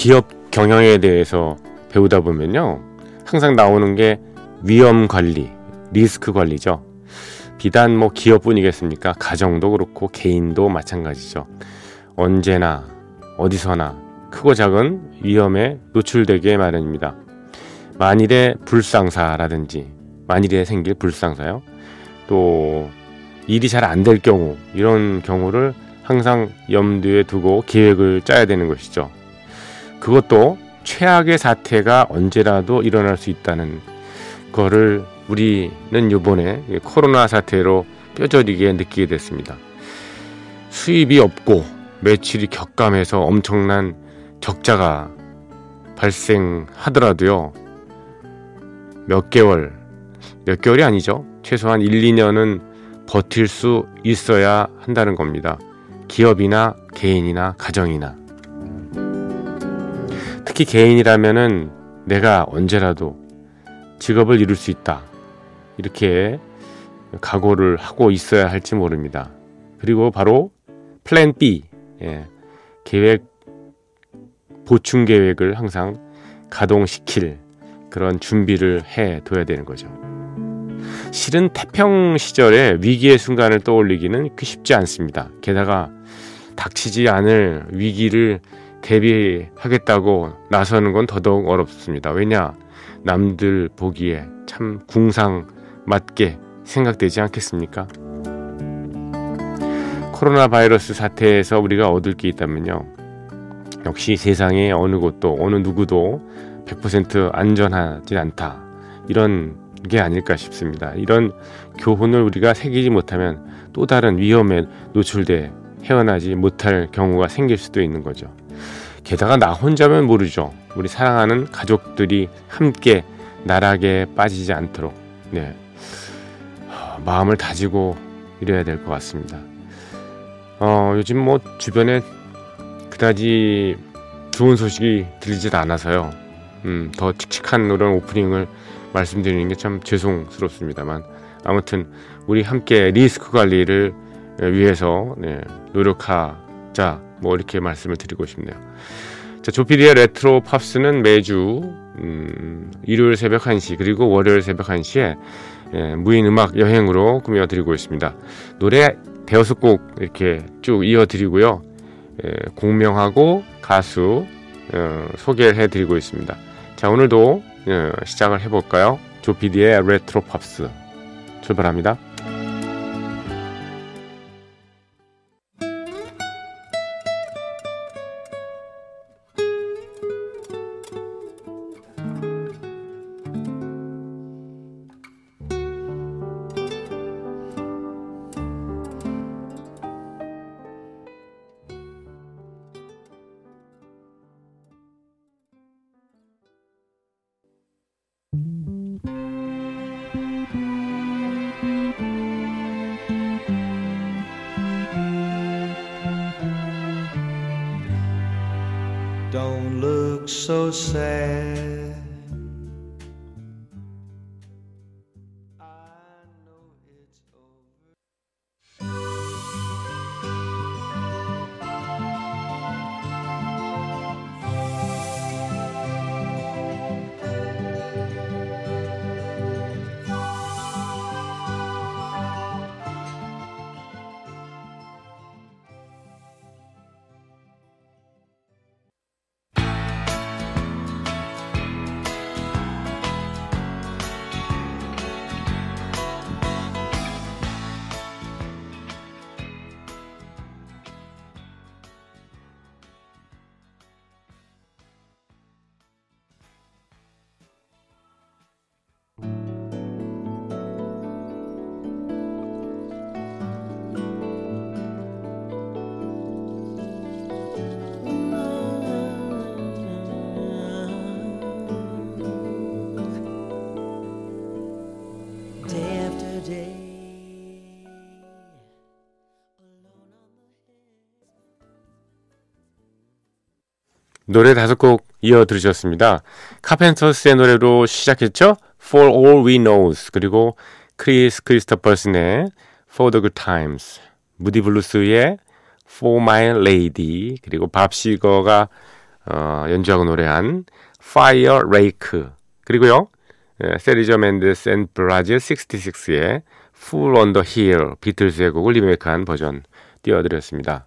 기업 경영에 대해서 배우다 보면요. 항상 나오는 게 위험 관리, 리스크 관리죠. 비단 뭐 기업뿐이겠습니까? 가정도 그렇고 개인도 마찬가지죠. 언제나 어디서나 크고 작은 위험에 노출되게 마련입니다. 만일의 불상사라든지 만일에 생길 불상사요. 또 일이 잘 안 될 경우 이런 경우를 항상 염두에 두고 계획을 짜야 되는 것이죠. 그것도 최악의 사태가 언제라도 일어날 수 있다는 거를 우리는 이번에 코로나 사태로 뼈저리게 느끼게 됐습니다. 수입이 없고 매출이 격감해서 엄청난 적자가 발생하더라도요. 몇 개월, 몇 개월이 아니죠. 최소한 1, 2년은 버틸 수 있어야 한다는 겁니다. 기업이나 개인이나 가정이나. 특히 개인이라면은 내가 언제라도 직업을 이룰 수 있다. 이렇게 각오를 하고 있어야 할지 모릅니다. 그리고 바로 플랜 B, 예, 계획, 보충 계획을 항상 가동시킬 그런 준비를 해 둬야 되는 거죠. 실은 태평 시절에 위기의 순간을 떠올리기는 쉽지 않습니다. 게다가 닥치지 않을 위기를 대비하겠다고 나서는 건 더더욱 어렵습니다. 왜냐? 남들 보기에 참 궁상 맞게 생각되지 않겠습니까? 코로나 바이러스 사태에서 우리가 얻을 게 있다면요. 역시 세상에 어느 곳도 어느 누구도 100% 안전하지 않다. 이런 게 아닐까 싶습니다. 이런 교훈을 우리가 새기지 못하면 또 다른 위험에 노출돼 헤어나지 못할 경우가 생길 수도 있는 거죠. 게다가 나 혼자면 모르죠. 우리 사랑하는 가족들이 함께 나락에 빠지지 않도록 네. 마음을 다지고 이래야 될 것 같습니다. 어, 요즘 뭐 주변에 그다지 좋은 소식이 들리질 않아서요. 음, 더 칙칙한 그런 오프닝을 말씀드리는 게 참 죄송스럽습니다만 아무튼 우리 함께 리스크 관리를 위해서 네, 노력하자 뭐 이렇게 말씀을 드리고 싶네요. 자, 조피디의 레트로 팝스는 매주 음, 일요일 새벽 1시 그리고 월요일 새벽 1시에 예, 무인 음악 여행으로 꾸며드리고 있습니다. 노래 대여섯 곡 이렇게 쭉 이어드리고요. 예, 곡명하고 가수 어, 소개를 해드리고 있습니다. 자 오늘도 어, 시작을 해볼까요? 조피디의 레트로 팝스 출발합니다. Don't look so sad. 노래 다섯 곡 이어 들으셨습니다. 카펜터스의 노래로 시작했죠. For All We Know 그리고 크리스 크리스토퍼슨의 For the Good Times 무디 블루스의 For My Lady 그리고 밥 시거가 어, 연주하고 노래한 Fire Lake 그리고요 예, 세르지오 멘데스 앤 브라질 66의 Fool on the Hill 비틀즈의 곡을 리메이크한 버전 띄워드렸습니다.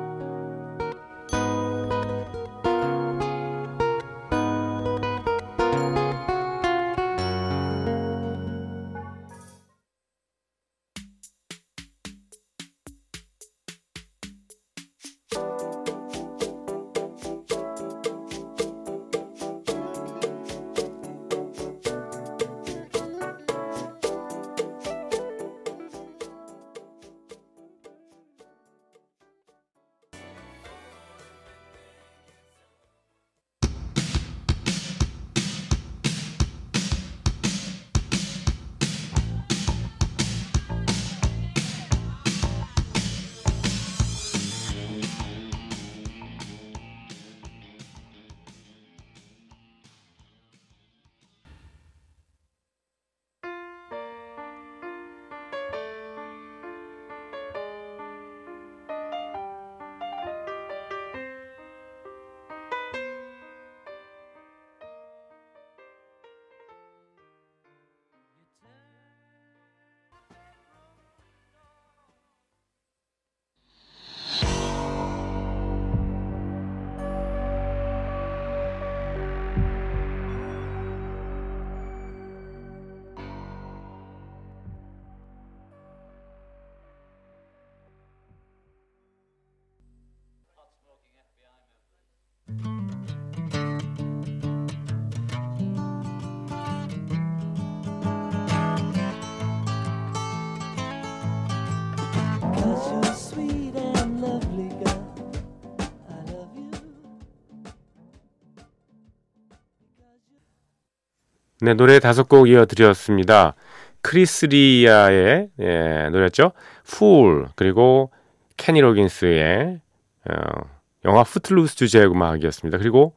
네, 노래 다섯 곡 이어드렸습니다. 크리스 리아의 예, 노래였죠. Fool 그리고 케니 로긴스의 어, 영화 Footloose 주제의 음악이었습니다. 그리고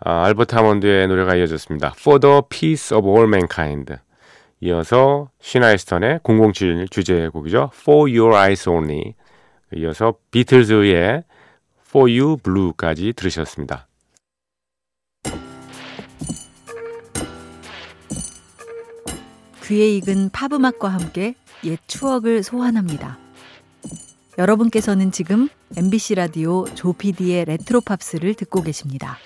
아, 알버트 하몬드의 노래가 이어졌습니다. For the Peace of All Mankind 이어서 시나 이스턴의 007 주제의 곡이죠. For Your Eyes Only 이어서 비틀즈의 For You Blue까지 들으셨습니다. 귀에 익은 팝음악과 함께 옛 추억을 소환합니다. 여러분께서는 지금 MBC 라디오 조피디의 레트로 팝스를 듣고 계십니다.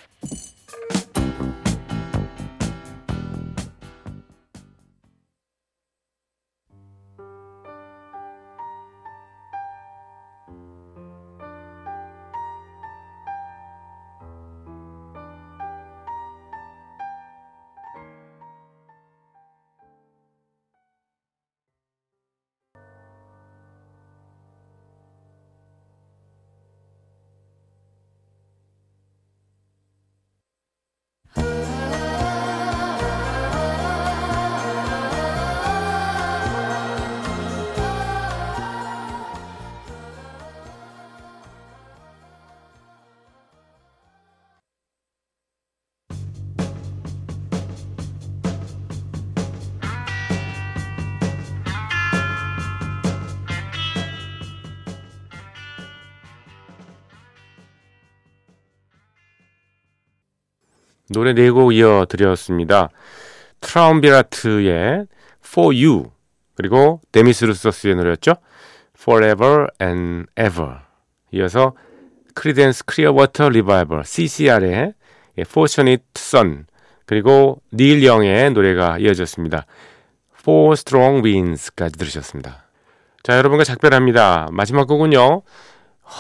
노래 네 곡 이어드렸습니다. 트라움비라트의 For You 그리고 데미스 루서스의 노래였죠. Forever and Ever 이어서 크리덴스 클리어워터 리바이벌 CCR의 Fortunate Son 그리고 닐 영의 노래가 이어졌습니다. Four Strong Winds까지 들으셨습니다. 자 여러분과 작별합니다. 마지막 곡은요.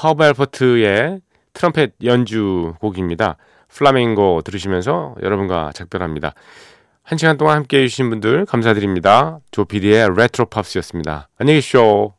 허브 알퍼트의 트럼펫 연주 곡입니다. 플라밍고 들으시면서 여러분과 작별합니다. 한 시간 동안 함께 해주신 분들 감사드립니다. 조피디의 레트로 팝스였습니다. 안녕히 계십시오.